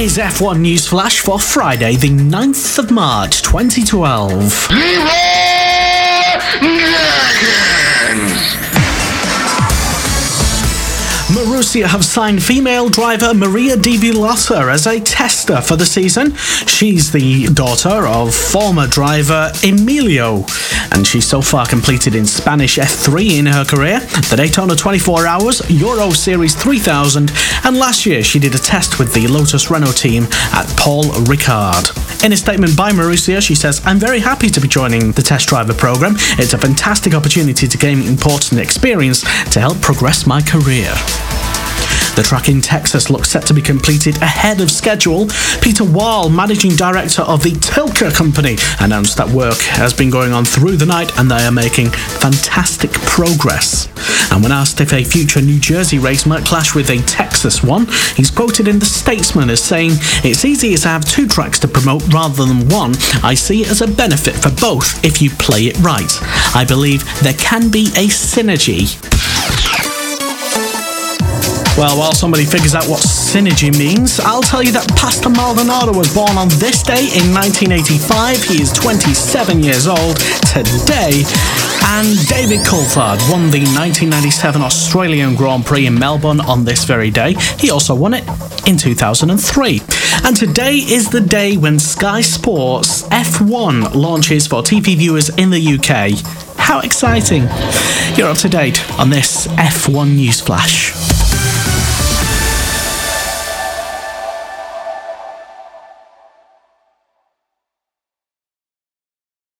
is F1 News Flash for Friday, the 9th of March 2012. Marussia have signed female driver Maria de Villota as a tester for the season. She's the daughter of former driver Emilio, and she's so far completed in Spanish F3 in her career, the Daytona 24 Hours, Euro Series 3000, and last year she did a test with the Lotus Renault team at Paul Ricard. In a statement by Marussia, she says, I'm very happy to be joining the test driver program. It's a fantastic opportunity to gain important experience to help progress my career. The track in Texas looks set to be completed ahead of schedule. Peter Wahl, managing director of the Tilke Company, announced that work has been going on through the night and they are making fantastic progress. And when asked if a future New Jersey race might clash with a Texas one, he's quoted in The Statesman as saying, It's easier to have two tracks to promote rather than one. I see it as a benefit for both if you play it right. I believe there can be a synergy. Well, while somebody figures out what synergy means, I'll tell you that Pastor Maldonado was born on this day in 1985. He is 27 years old today. And David Coulthard won the 1997 Australian Grand Prix in Melbourne on this very day. He also won it in 2003. And today is the day when Sky Sports F1 launches for TV viewers in the UK. How exciting! You're up to date on this F1 News Flash.